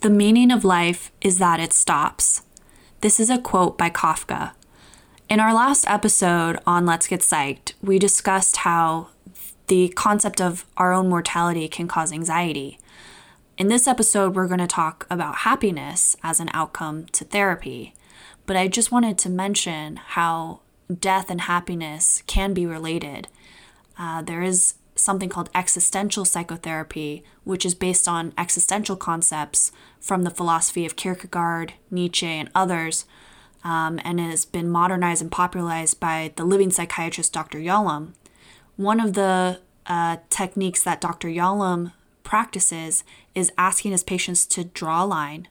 The meaning of life is that it stops. This is a quote by Kafka. In our last episode on Let's Get Psyched, we discussed how the concept of our own mortality can cause anxiety. In this episode, we're going to talk about happiness as an outcome to therapy. But I just wanted to mention how death and happiness can be related. Uh, there is something called existential psychotherapy, which is based on existential concepts from the philosophy of Kierkegaard, Nietzsche, and others, um, and has been modernized and popularized by the living psychiatrist Dr. Yalom. One of the uh, techniques that Dr. Yalom practices is asking his patients to draw a line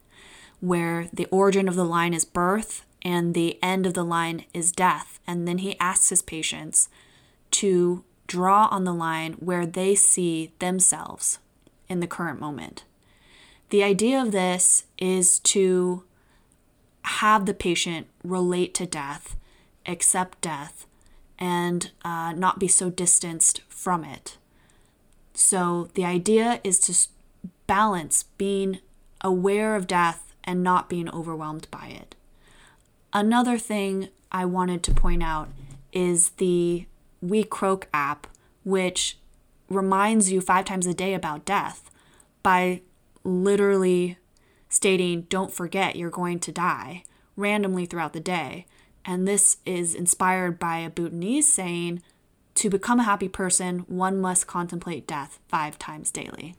where the origin of the line is birth and the end of the line is death. And then he asks his patients to draw on the line where they see themselves in the current moment. The idea of this is to have the patient relate to death, accept death, and uh, not be so distanced from it. So the idea is to balance being aware of death and not being overwhelmed by it. Another thing I wanted to point out is the WeCroak app, which reminds you five times a day about death by literally stating, Don't forget you're going to die, randomly throughout the day. And this is inspired by a Bhutanese saying, To become a happy person, one must contemplate death five times daily.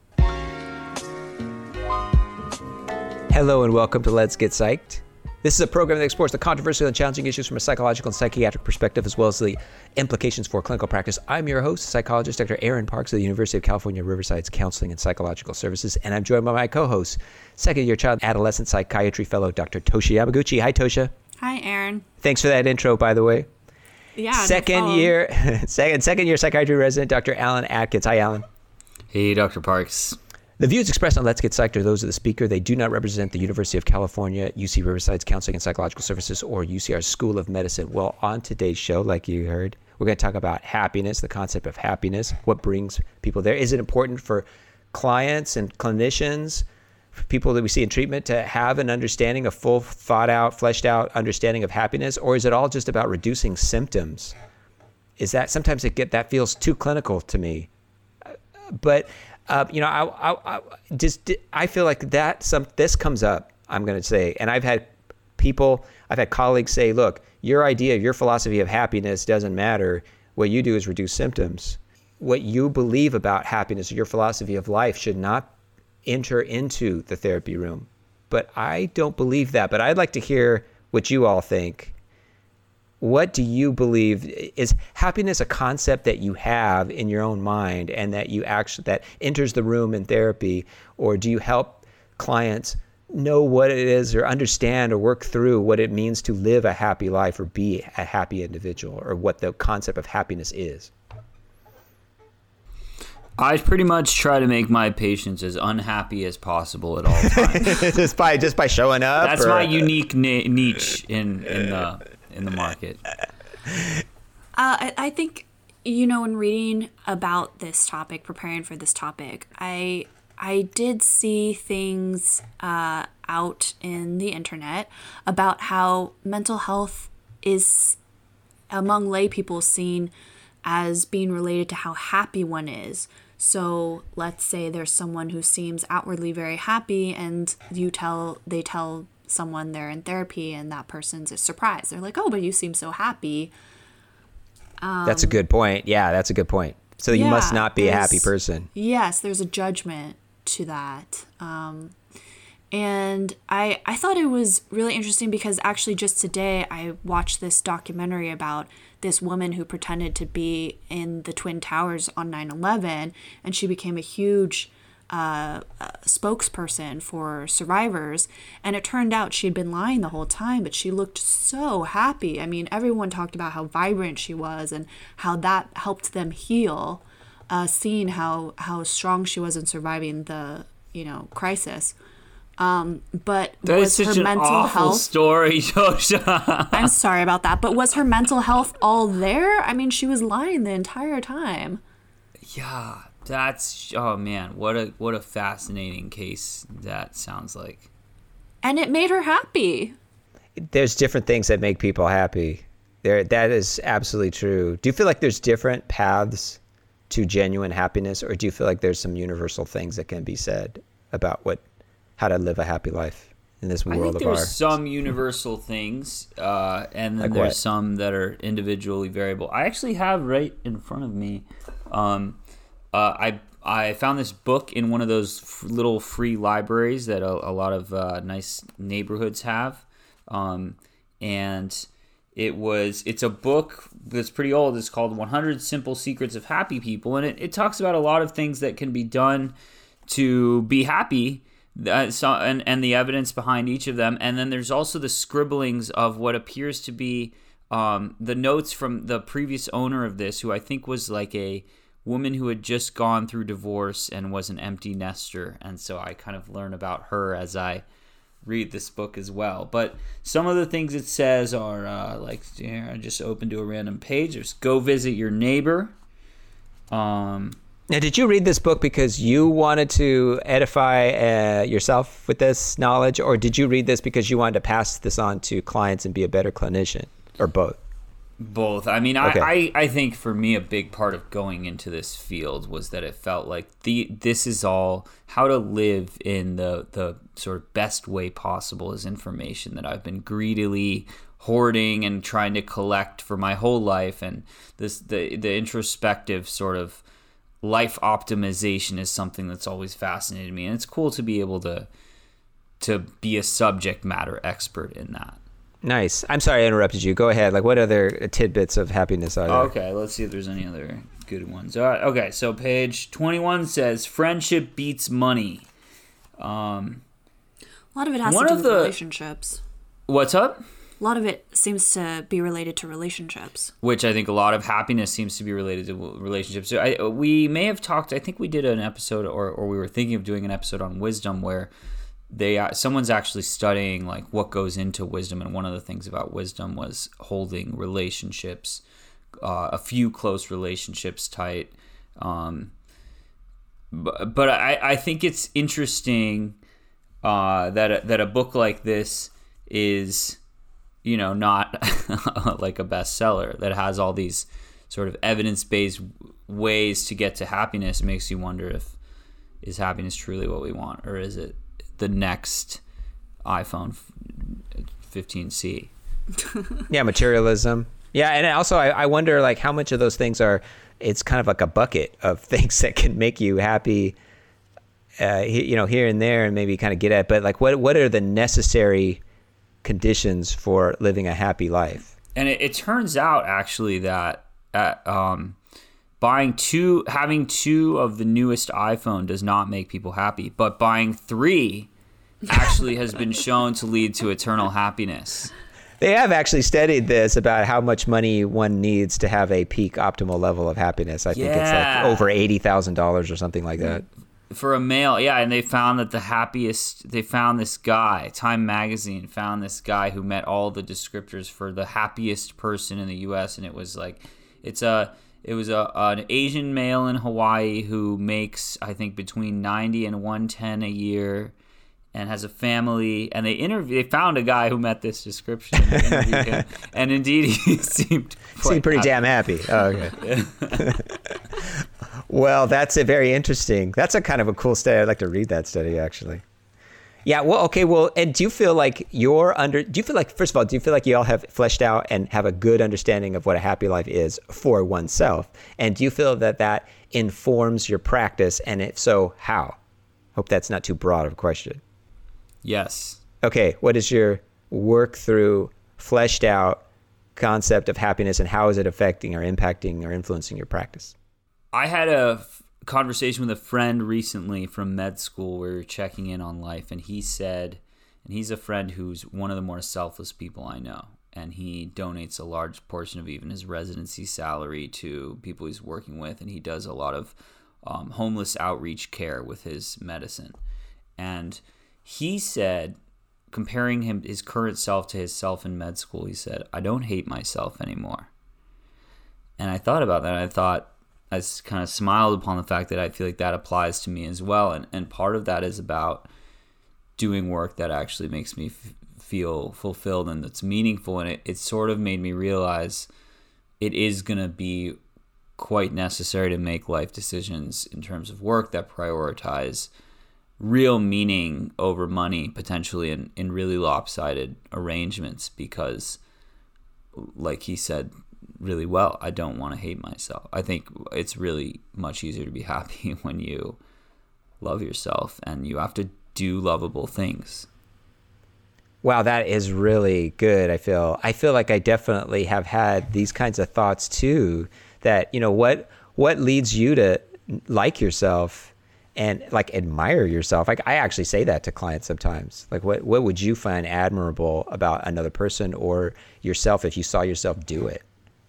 Hello and welcome to Let's Get Psyched. This is a program that explores the controversial and challenging issues from a psychological and psychiatric perspective, as well as the implications for clinical practice. I'm your host, psychologist Dr. Aaron Parks of the University of California, Riverside's Counseling and Psychological Services, and I'm joined by my co-host, second year child adolescent psychiatry fellow Dr. Tosha Yamaguchi. Hi, Tosha. Hi, Aaron. Thanks for that intro, by the way. Yeah. Second no year, second second year psychiatry resident, Dr. Alan Atkins. Hi, Alan. Hey, Dr. Parks. The views expressed on Let's Get Psyched are those of the speaker. They do not represent the University of California, UC Riverside's Counseling and Psychological Services, or UCR School of Medicine. Well, on today's show, like you heard, we're going to talk about happiness, the concept of happiness, what brings people there. Is it important for clients and clinicians, for people that we see in treatment, to have an understanding, a full, thought out, fleshed out understanding of happiness, or is it all just about reducing symptoms? Is that sometimes it get that feels too clinical to me? But uh, you know, I, I, I, just I feel like that some this comes up. I'm going to say, and I've had people, I've had colleagues say, look, your idea, your philosophy of happiness doesn't matter. What you do is reduce symptoms. What you believe about happiness, your philosophy of life, should not enter into the therapy room. But I don't believe that. But I'd like to hear what you all think what do you believe is happiness a concept that you have in your own mind and that you actually that enters the room in therapy or do you help clients know what it is or understand or work through what it means to live a happy life or be a happy individual or what the concept of happiness is I pretty much try to make my patients as unhappy as possible at all times. just by just by showing up. That's or? my unique niche in in the in the market? Uh, I, I think you know in reading about this topic, preparing for this topic, I I did see things uh, out in the internet about how mental health is among lay people seen as being related to how happy one is. So let's say there's someone who seems outwardly very happy, and you tell they tell someone they're in therapy and that person's surprised. They're like, "Oh, but you seem so happy." Um, that's a good point. Yeah, that's a good point. So you must not be a happy person. Yes, there's a judgment to that. Um, and I I thought it was really interesting because actually just today I watched this documentary about this woman who pretended to be in the twin towers on 9/11 and she became a huge uh, spokesperson for survivors. And it turned out she had been lying the whole time, but she looked so happy. I mean, everyone talked about how vibrant she was and how that helped them heal, uh, seeing how, how strong she was in surviving the, you know, crisis. Um, but that was her mental health story, Tosha? I'm sorry about that, but was her mental health all there? I mean, she was lying the entire time. Yeah, That's oh man, what a what a fascinating case that sounds like. And it made her happy. There's different things that make people happy. There, that is absolutely true. Do you feel like there's different paths to genuine happiness, or do you feel like there's some universal things that can be said about what, how to live a happy life in this world I world think of there's ours? some universal things, uh, and then Like there's what? some that are individually variable. I actually have right in front of me. Um, uh, I I found this book in one of those f- little free libraries that a, a lot of uh, nice neighborhoods have, um, and it was it's a book that's pretty old. It's called 100 Simple Secrets of Happy People, and it, it talks about a lot of things that can be done to be happy uh, so, and, and the evidence behind each of them. And then there's also the scribblings of what appears to be um, the notes from the previous owner of this, who I think was like a woman who had just gone through divorce and was an empty nester. And so I kind of learn about her as I read this book as well. But some of the things it says are uh, like, here, I just opened to a random page. There's go visit your neighbor. Um, Now, did you read this book because you wanted to edify uh, yourself with this knowledge, or did you read this because you wanted to pass this on to clients and be a better clinician, or both? Both. I mean, Okay. I, I, I think for me, a big part of going into this field was that it felt like the this is all how to live in the the sort of best way possible is information that I've been greedily hoarding and trying to collect for my whole life, and this the the introspective sort of life optimization is something that's always fascinated me, and it's cool to be able to to be a subject matter expert in that. Nice. I'm sorry I interrupted you. Go ahead. Like, what other tidbits of happiness are there? Okay, let's see if there's any other good ones. All right, okay, so page 21 says friendship beats money. Um, A lot of it has One to do with the- relationships. what's up? A lot of it seems to be related to relationships. Which I think a lot of happiness seems to be related to relationships. So I, we may have talked. I think we did an episode, or, or we were thinking of doing an episode on wisdom, where they uh, someone's actually studying like what goes into wisdom, and one of the things about wisdom was holding relationships, uh, a few close relationships tight. Um, but, but I, I think it's interesting uh, that a, that a book like this is you know not like a bestseller that has all these sort of evidence-based ways to get to happiness It makes you wonder if is happiness truly what we want or is it the next iphone 15c Yeah, materialism. Yeah, and also I, I wonder like how much of those things are. It's kind of like a bucket of things that can make you happy. Uh, you know, here and there, and maybe kind of get at. But like, what what are the necessary conditions for living a happy life? and it, it turns out actually that at, um, buying two having two of the newest iphone does not make people happy but buying three actually has been shown to lead to eternal happiness They have actually studied this about how much money one needs to have a peak optimal level of happiness. I think it's like over eighty thousand dollars or something like that. for a male yeah and they found that the happiest they found this guy time magazine found this guy who met all the descriptors for the happiest person in the us and it was like it's a it was a an asian male in hawaii who makes i think between 90 and 110 a year and has a family and they interview they found a guy who met this description and, and indeed he seemed quite Seem pretty happy. damn happy. Oh, okay. well, that's a very interesting. That's a kind of a cool study. I'd like to read that study actually. Yeah. Well. Okay. Well. And do you feel like you're under? Do you feel like first of all, do you feel like you all have fleshed out and have a good understanding of what a happy life is for oneself? And do you feel that that informs your practice? And if so, how? Hope that's not too broad of a question. Yes okay, what is your work through fleshed out concept of happiness and how is it affecting or impacting or influencing your practice? I had a f- conversation with a friend recently from med school where we were checking in on life, and he said, and he's a friend who's one of the more selfless people I know, and he donates a large portion of even his residency salary to people he's working with, and he does a lot of um, homeless outreach care with his medicine. And he said, comparing him his current self to his self in med school, he said, "I don't hate myself anymore." And I thought about that. I thought, I kind of smiled upon the fact that I feel like that applies to me as well. And, and part of that is about doing work that actually makes me f- feel fulfilled and that's meaningful. And it, it sort of made me realize it is going to be quite necessary to make life decisions in terms of work that prioritize real meaning over money potentially in, in really lopsided arrangements because like he said really well i don't want to hate myself. I think it's really much easier to be happy when you love yourself and you have to do lovable things. Wow that is really good i feel. I feel like i definitely have had these kinds of thoughts too that you know what what leads you to like yourself and like admire yourself. Like I actually say that to clients sometimes. Like what what would you find admirable about another person or yourself if you saw yourself do it?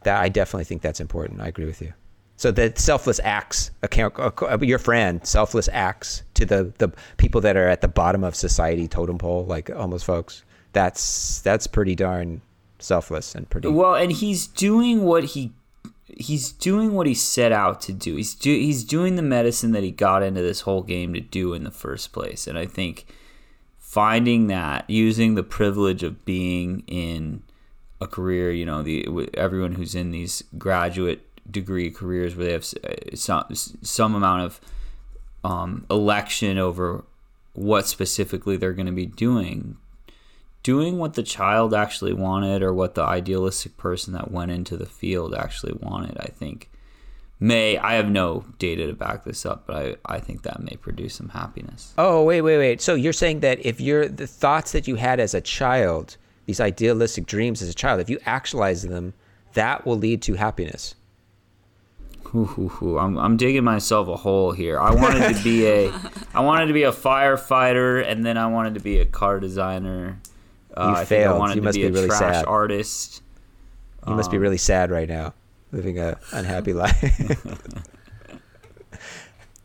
That I definitely think that's important. I agree with you. So the selfless acts, uh, uh, your friend, selfless acts to the the people that are at the bottom of society totem pole, like homeless folks. That's that's pretty darn selfless and pretty well. And he's doing what he he's doing what he set out to do. He's do, he's doing the medicine that he got into this whole game to do in the first place. And I think finding that, using the privilege of being in a career, you know, the everyone who's in these graduate degree careers where they have uh, some some amount of um, election over what specifically they're going to be doing doing what the child actually wanted or what the idealistic person that went into the field actually wanted, I think may I have no data to back this up, but I, I think that may produce some happiness. Oh wait, wait, wait. So you're saying that if you're the thoughts that you had as a child, these idealistic dreams as a child, if you actualize them, that will lead to happiness. Ooh, ooh, ooh. I'm, I'm digging myself a hole here. I wanted to be a I wanted to be a firefighter and then I wanted to be a car designer uh, you failed. You must be, be really sad. Artist. You um, must be really sad right now, living a unhappy life.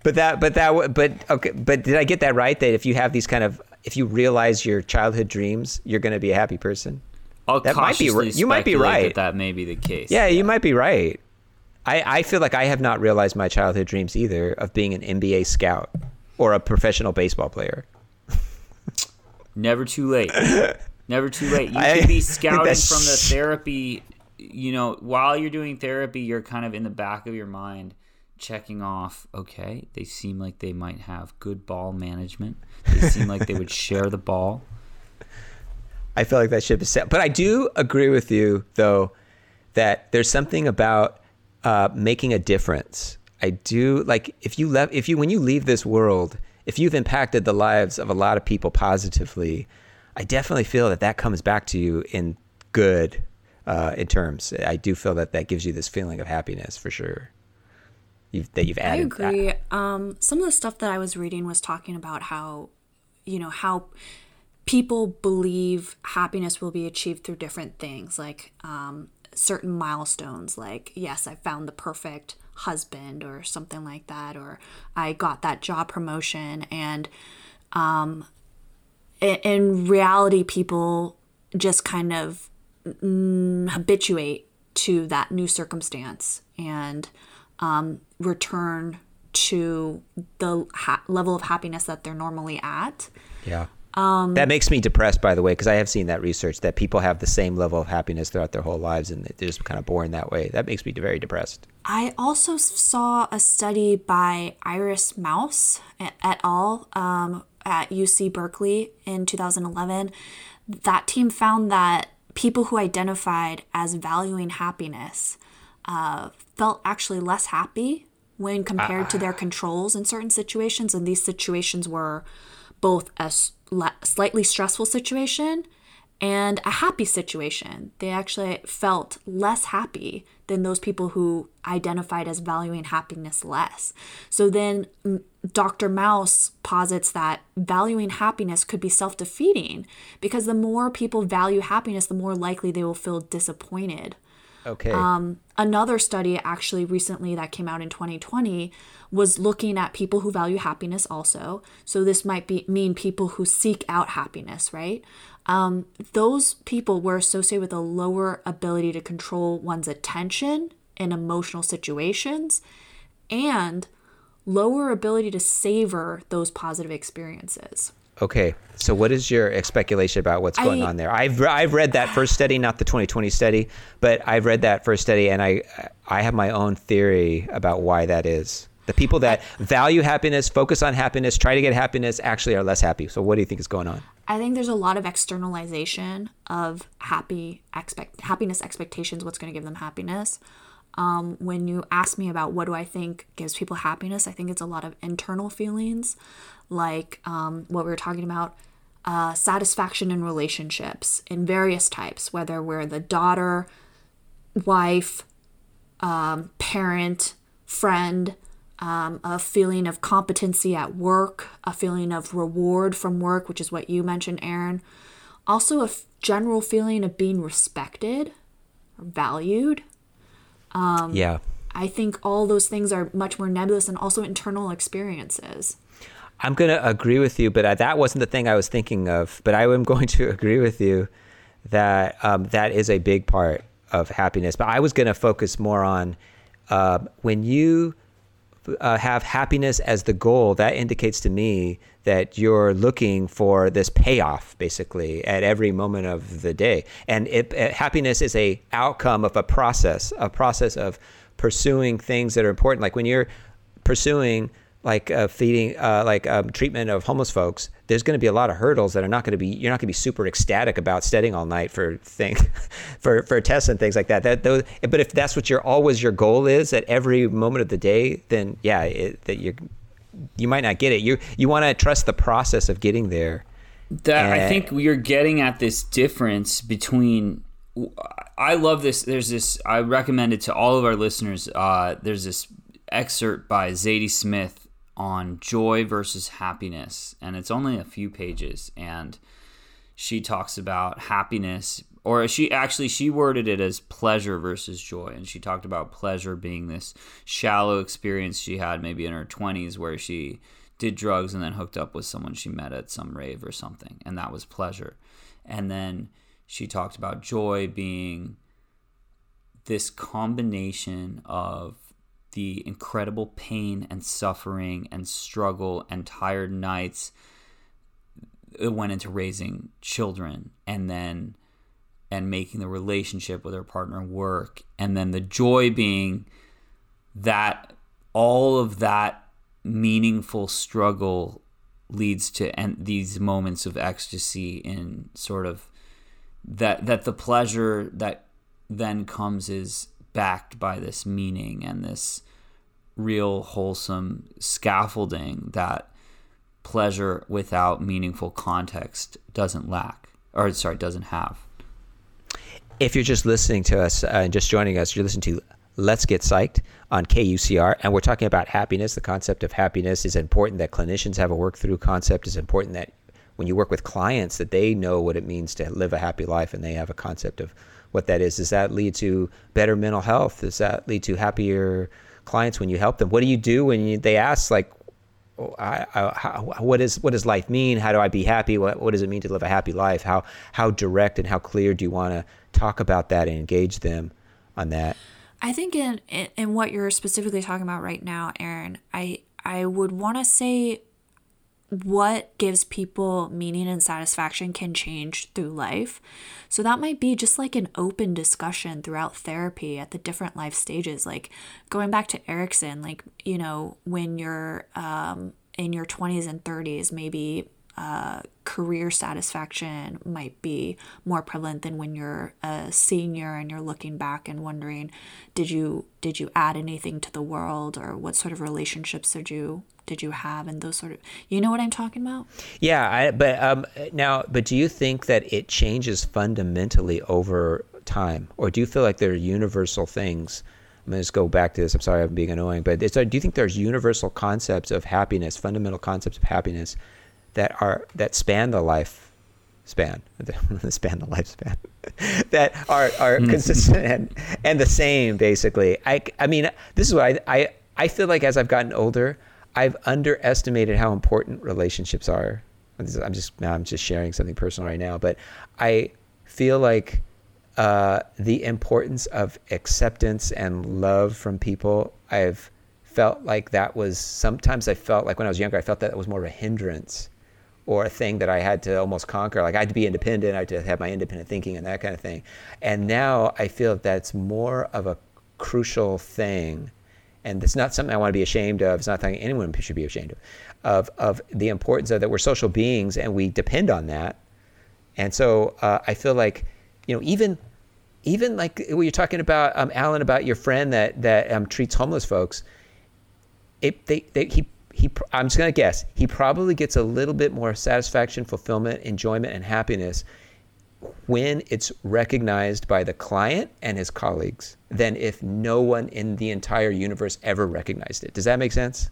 but that, but that, but okay. But did I get that right? That if you have these kind of, if you realize your childhood dreams, you're going to be a happy person. I'll that might be. You might be right. That, that may be the case. Yeah, yeah, you might be right. I, I feel like I have not realized my childhood dreams either of being an NBA scout or a professional baseball player. Never too late. Never too late. You could be scouting from the therapy. You know, while you're doing therapy, you're kind of in the back of your mind checking off. Okay, they seem like they might have good ball management. They seem like they would share the ball. I feel like that ship is set, but I do agree with you though that there's something about uh, making a difference. I do like if you left if you when you leave this world, if you've impacted the lives of a lot of people positively I definitely feel that that comes back to you in good uh, in terms. I do feel that that gives you this feeling of happiness for sure. You've, that you've added. I agree. Um, some of the stuff that I was reading was talking about how, you know, how people believe happiness will be achieved through different things, like um, certain milestones, like yes, I found the perfect husband or something like that, or I got that job promotion, and um, in reality, people just kind of mm, habituate to that new circumstance and um, return to the ha- level of happiness that they're normally at. Yeah. Um, that makes me depressed, by the way, because I have seen that research that people have the same level of happiness throughout their whole lives and they're just kind of born that way. That makes me very depressed. I also saw a study by Iris Mauss et al. Um, at UC Berkeley in 2011, that team found that people who identified as valuing happiness uh, felt actually less happy when compared uh, to their controls in certain situations. And these situations were both a slightly stressful situation and a happy situation. They actually felt less happy than those people who identified as valuing happiness less. So then Dr. Mauss posits that valuing happiness could be self defeating because the more people value happiness, the more likely they will feel disappointed. Okay. Um, another study actually recently that came out in 2020 was looking at people who value happiness also. So this might be mean people who seek out happiness, right? Um, those people were associated with a lower ability to control one's attention in emotional situations and lower ability to savor those positive experiences. Okay, so what is your speculation about what's going I- on there? I've I've read that first study, not the 2020 study, but I've read that first study, and I I have my own theory about why that is. The people that value happiness, focus on happiness, try to get happiness, actually are less happy. So what do you think is going on? I think there's a lot of externalization of happy expect happiness expectations. What's going to give them happiness? Um, when you ask me about what do I think gives people happiness, I think it's a lot of internal feelings, like um, what we were talking about, uh, satisfaction in relationships in various types, whether we're the daughter, wife, um, parent, friend, um, a feeling of competency at work, a feeling of reward from work, which is what you mentioned, Aaron. Also, a f- general feeling of being respected or valued. Um, yeah. I think all those things are much more nebulous and also internal experiences. I'm going to agree with you, but uh, that wasn't the thing I was thinking of. But I am going to agree with you that um, that is a big part of happiness. But I was going to focus more on uh, when you uh, have happiness as the goal, that indicates to me that you're looking for this payoff basically at every moment of the day. And it, uh, happiness is a outcome of a process, a process of pursuing things that are important. Like when you're pursuing like uh, feeding, uh, like um, treatment of homeless folks, there's going to be a lot of hurdles that are not going to be. You're not going to be super ecstatic about studying all night for thing, for for tests and things like that. That those, but if that's what your always your goal is at every moment of the day, then yeah, it, that you you might not get it. You you want to trust the process of getting there. That I Uh, think you're getting at this difference between. I love this. There's this. I recommend it to all of our listeners. Uh, there's this excerpt by Zadie Smith on joy versus happiness, and it's only a few pages, and she talks about happiness, or she actually she worded it as pleasure versus joy, and she talked about pleasure being this shallow experience she had maybe in her 20s where she did drugs and then hooked up with someone she met at some rave or something, and that was pleasure. And then she talked about joy being this combination of the incredible pain and suffering and struggle and tired nights it went into raising children and then and making the relationship with her partner work. And then the joy being that all of that meaningful struggle leads to and these moments of ecstasy in sort of that that the pleasure that then comes is backed by this meaning and this real wholesome scaffolding that pleasure without meaningful context doesn't lack or sorry doesn't have If you're just listening to us uh, and just joining us, you're listening to Let's Get Psyched on KUCR, and we're talking about happiness. The concept of happiness is important that clinicians have a work through concept. It's important that when you work with clients that they know what it means to live a happy life and they have a concept of what that is. Does that lead to better mental health? Does that lead to happier clients when you help them? What do you do when you, they ask like, oh, I, I, how, what is what does life mean? How do I be happy? What what does it mean to live a happy life? How how direct and how clear do you want to talk about that and engage them on that? I think in, in in what you're specifically talking about right now, Aaron, I I would want to say what gives people meaning and satisfaction can change through life. So that might be just like an open discussion throughout therapy at the different life stages. Like going back to Erikson, like, you know, when you're um, in your 20s and 30s, maybe uh, career satisfaction might be more prevalent than when you're a senior and you're looking back and wondering, did you did you add anything to the world or what sort of relationships did you did you have and those sort of you know what I'm talking about? Yeah, I, but um, now, but do you think that it changes fundamentally over time, or do you feel like there are universal things? I'm gonna just go back to this. I'm sorry, I'm being annoying, but it's, do you think there's universal concepts of happiness, fundamental concepts of happiness, that are that span the life span, the span the lifespan, that are are consistent and, and the same basically? I I mean, this is what I I I feel like as I've gotten older. I've underestimated how important relationships are. I'm just I'm just sharing something personal right now, but I feel like uh, the importance of acceptance and love from people I've felt like that was sometimes I felt like when I was younger, I felt that was more of a hindrance or a thing that I had to almost conquer. Like I had to be independent, I had to have my independent thinking and that kind of thing. And now I feel that that's more of a crucial thing. And it's not something I want to be ashamed of. It's not something anyone should be ashamed of, of, of the importance of that we're social beings and we depend on that. And so uh, I feel like, you know, even even like what you're talking about, um, Alan, about your friend that that um, treats homeless folks. It they, they he he I'm just gonna guess he probably gets a little bit more satisfaction, fulfillment, enjoyment, and happiness when it's recognized by the client and his colleagues than if no one in the entire universe ever recognized it. Does that make sense?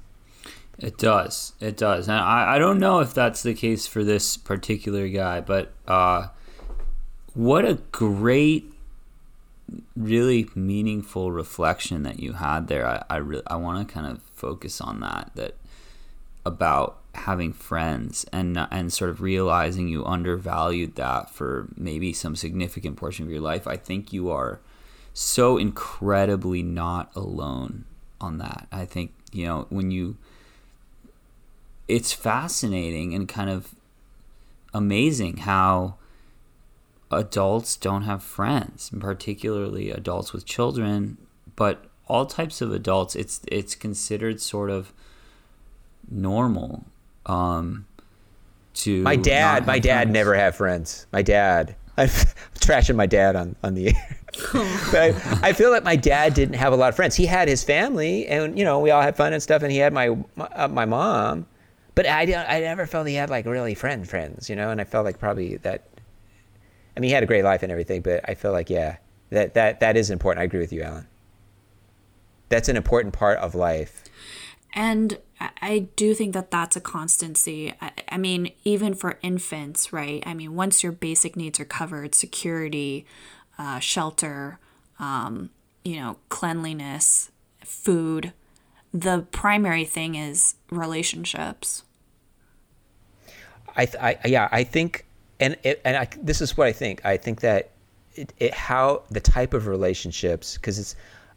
It does. It does. And I, I don't know if that's the case for this particular guy, but uh, what a great, really meaningful reflection that you had there. I, I, re- I want to kind of focus on that, that about having friends and and sort of realizing you undervalued that for maybe some significant portion of your life. I think you are so incredibly not alone on that. I think, you know, when you it's fascinating and kind of amazing how adults don't have friends, particularly adults with children, but all types of adults. It's it's considered sort of normal. Um, to my dad, my dad friends. never had friends. My dad, I'm trashing my dad on on the air. but I, I, feel like my dad didn't have a lot of friends. He had his family, and you know, we all had fun and stuff. And he had my my, uh, my mom, but I don't I never felt he had like really friend friends, you know. And I felt like probably that. I mean, he had a great life and everything, but I feel like yeah, that that that is important. I agree with you, Alan. That's an important part of life. And I do think that that's a constancy. I, I mean, even for infants, right? I mean, once your basic needs are covered, security, uh, shelter, um, you know, cleanliness, food, the primary thing is relationships. I, I yeah, I think, and it, and I, this is what I think. I think that it, it how the type of relationships because it's.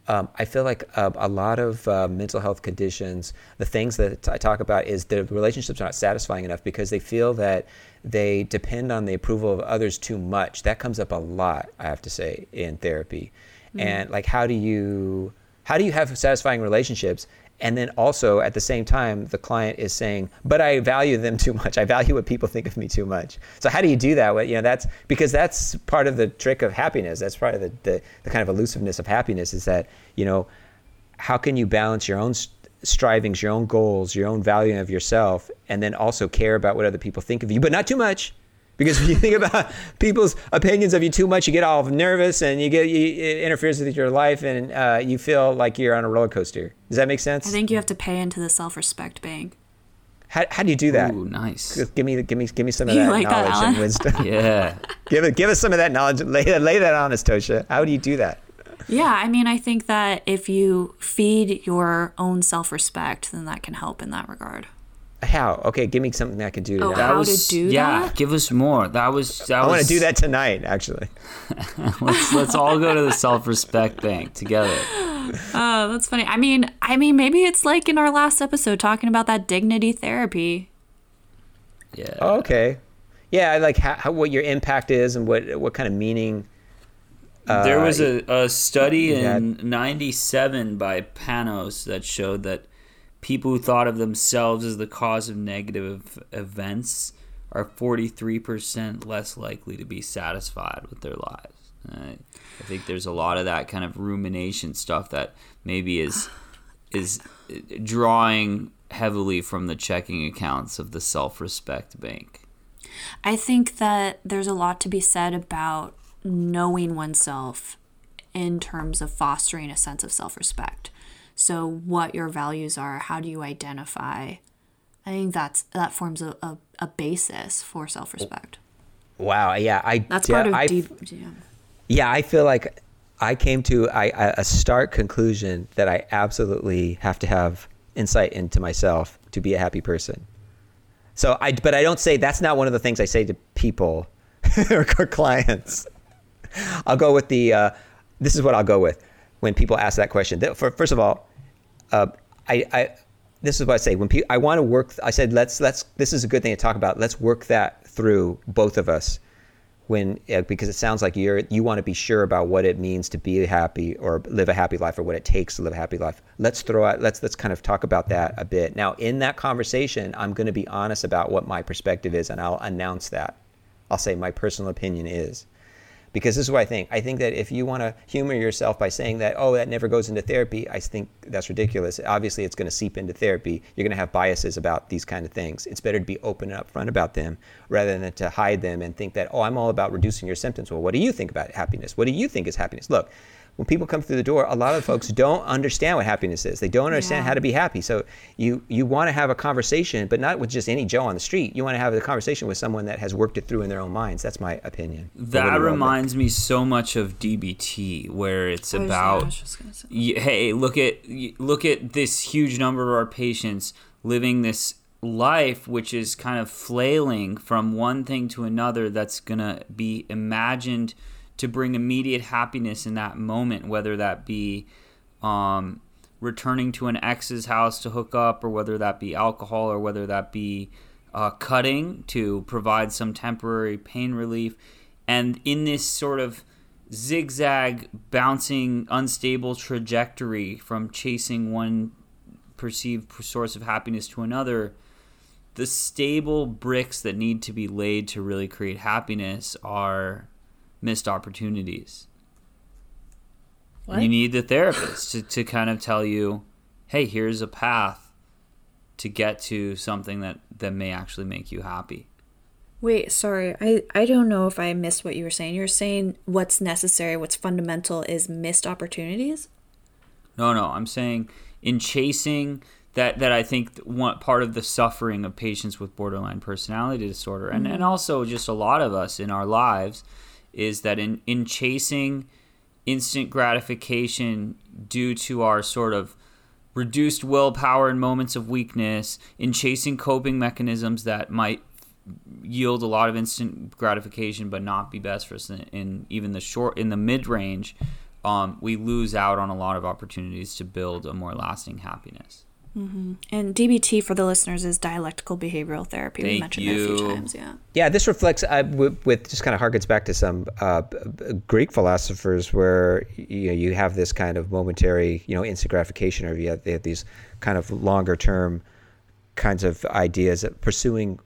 Um, I feel like uh, a lot of uh, mental health conditions, the things that I talk about is the relationships are not satisfying enough because they feel that they depend on the approval of others too much. That comes up a lot, I have to say, in therapy. Mm-hmm. And like, how do you how do you have satisfying relationships and then also at the same time, the client is saying, "But I value them too much. I value what people think of me too much." So how do you do that? Well, you know, that's because that's part of the trick of happiness. That's part of the, the, the kind of elusiveness of happiness is that you know, how can you balance your own strivings, your own goals, your own value of yourself, and then also care about what other people think of you, but not too much because when you think about people's opinions of you too much, you get all nervous and you get you, it interferes with your life, and uh, you feel like you're on a roller coaster. Does that make sense? I think you have to pay into the self-respect bank. How, how do you do that? Ooh, nice. Give me give me give me some of that like knowledge that, and wisdom. yeah. give it give us some of that knowledge. Lay that lay that on us, Tosha. How do you do that? Yeah, I mean, I think that if you feed your own self-respect, then that can help in that regard. How? Okay, give me something I can do. Oh, that. how was, to do that, yeah, that? give us more. That was. That I want to do that tonight, actually. let's let's all go to the self-respect bank together. Oh, that's funny. I mean, I mean, maybe it's like in our last episode talking about that dignity therapy. Yeah. Oh, okay. Yeah, I like how, how, what your impact is and what what kind of meaning. Uh, there was a, a study in '97 by Panos that showed that people who thought of themselves as the cause of negative events are 43% less likely to be satisfied with their lives. I, think there's a lot of that kind of rumination stuff that maybe is is drawing heavily from the checking accounts of the self-respect bank. I think that there's a lot to be said about knowing oneself in terms of fostering a sense of self-respect. So, what your values are, how do you identify? I think that's that forms a, a, a basis for self respect. Wow. Yeah. I. That's part of I, deep. Yeah. yeah. I feel like I came to I, a stark conclusion that I absolutely have to have insight into myself to be a happy person. So I, but I don't say that's not one of the things I say to people or clients. I'll go with the. Uh, this is what I'll go with when people ask that question. First of all, uh, I, I this is what I say when I want to work. I said let's let's this is a good thing to talk about. Let's work that through both of us when uh, because it sounds like you're you want to be sure about what it means to be happy or live a happy life or what it takes to live a happy life. Let's throw out let's let's kind of talk about that a bit. Now in that conversation, I'm going to be honest about what my perspective is and I'll announce that. I'll say my personal opinion is because this is what I think. I think that if you want to humor yourself by saying that, oh, that never goes into therapy, I think that's ridiculous. Obviously, it's going to seep into therapy. You're going to have biases about these kind of things. It's better to be open and upfront about them rather than to hide them and think that, oh, I'm all about reducing your symptoms. Well, what do you think about happiness? What do you think is happiness? Look, when people come through the door, a lot of folks don't understand what happiness is. They don't understand yeah. how to be happy. So you you want to have a conversation, but not with just any Joe on the street. You want to have a conversation with someone that has worked it through in their own minds. That's my opinion. That reminds me so much of DBT, where it's about hey, look at look at this huge number of our patients living this life which is kind of flailing from one thing to another that's going to be imagined to bring immediate happiness in that moment, whether that be um, returning to an ex's house to hook up, or whether that be alcohol, or whether that be uh, cutting to provide some temporary pain relief. And in this sort of zigzag, bouncing, unstable trajectory from chasing one perceived source of happiness to another, the stable bricks that need to be laid to really create happiness are missed opportunities. What? You need the therapist to, to kind of tell you, hey, here's a path to get to something that, that may actually make you happy. Wait, sorry. I, I don't know if I missed what you were saying. You're saying what's necessary, what's fundamental is missed opportunities? No, no. I'm saying in chasing that that I think one part of the suffering of patients with borderline personality disorder and, mm-hmm. and also just a lot of us in our lives is that in, in chasing instant gratification due to our sort of reduced willpower in moments of weakness, in chasing coping mechanisms that might yield a lot of instant gratification but not be best for us in, in even the short in the mid range um, we lose out on a lot of opportunities to build a more lasting happiness Mm-hmm. And DBT for the listeners is dialectical behavioral therapy. Thank we mentioned you. it a few times. Yeah. Yeah, this reflects uh, with, with, just kind of harkens back to some uh, Greek philosophers where you know, you have this kind of momentary you know instant gratification, or you have, they have these kind of longer term kinds of ideas of pursuing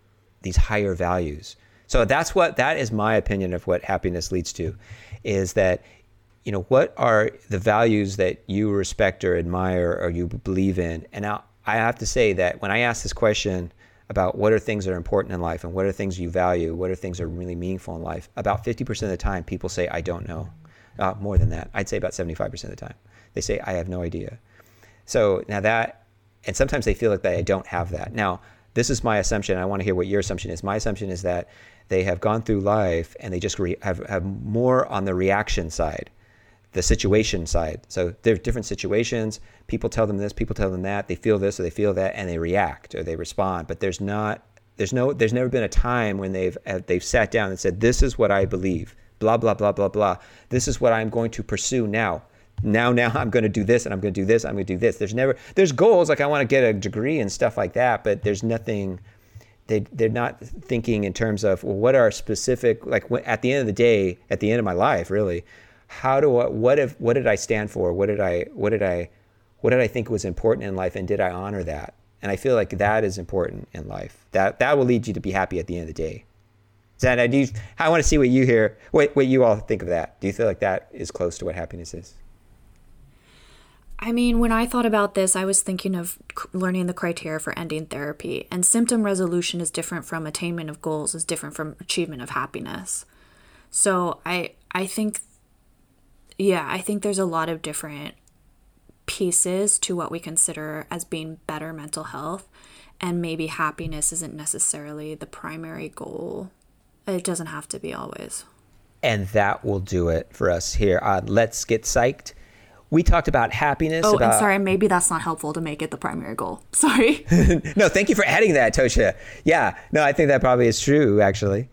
these higher values. So that's what that is my opinion of what happiness leads to, is that you know, what are the values that you respect or admire or you believe in? And now I have to say that when I ask this question about what are things that are important in life and what are things you value, what are things that are really meaningful in life, about 50% of the time people say, I don't know. Uh, more than that. I'd say about 75% of the time. They say, I have no idea. So now that, and sometimes they feel like they don't have that. Now, this is my assumption. I want to hear what your assumption is. My assumption is that they have gone through life and they just re- have, have more on the reaction side the situation side. So there are different situations. People tell them this, people tell them that. They feel this or they feel that, and they react or they respond. But there's not, there's no, there's never been a time when they've uh, they've sat down and said, "This is what I believe." Blah blah blah blah blah. This is what I'm going to pursue now. Now now I'm going to do this and I'm going to do this. I'm going to do this. There's never there's goals like I want to get a degree and stuff like that, but there's nothing. They they're not thinking in terms of well, what are specific like at the end of the day, at the end of my life, really how do I, what if what did I stand for? What did I what did I what did I think was important in life and did I honor that? And I feel like that is important in life. That that will lead you to be happy at the end of the day. Zana, do I want to see what you hear, what, what you all think of that. Do you feel like that is close to what happiness is? I mean, when I thought about this, I was thinking of learning the criteria for ending therapy. And symptom resolution is different from attainment of goals, is different from achievement of happiness. So I I think yeah, I think there's a lot of different pieces to what we consider as being better mental health. And maybe happiness isn't necessarily the primary goal. It doesn't have to be always. And that will do it for us here on Let's Get Psyched. We talked about happiness. Oh, about... and sorry, maybe that's not helpful to make it the primary goal. Sorry. no, thank you for adding that, Tosha. Yeah, no, I think that probably is true, actually.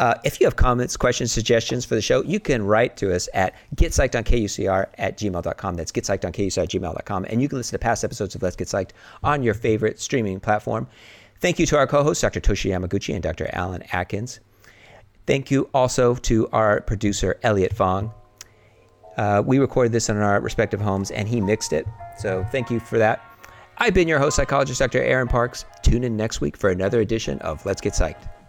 Uh, if you have comments, questions, suggestions for the show, you can write to us at getpsychedonkUCR at gmail.com. That's getpsychedonkUCR at gmail.com. And you can listen to past episodes of Let's Get Psyched on your favorite streaming platform. Thank you to our co hosts, Dr. Toshi Yamaguchi and Dr. Alan Atkins. Thank you also to our producer, Elliot Fong. Uh, we recorded this in our respective homes and he mixed it. So thank you for that. I've been your host, psychologist Dr. Aaron Parks. Tune in next week for another edition of Let's Get Psyched.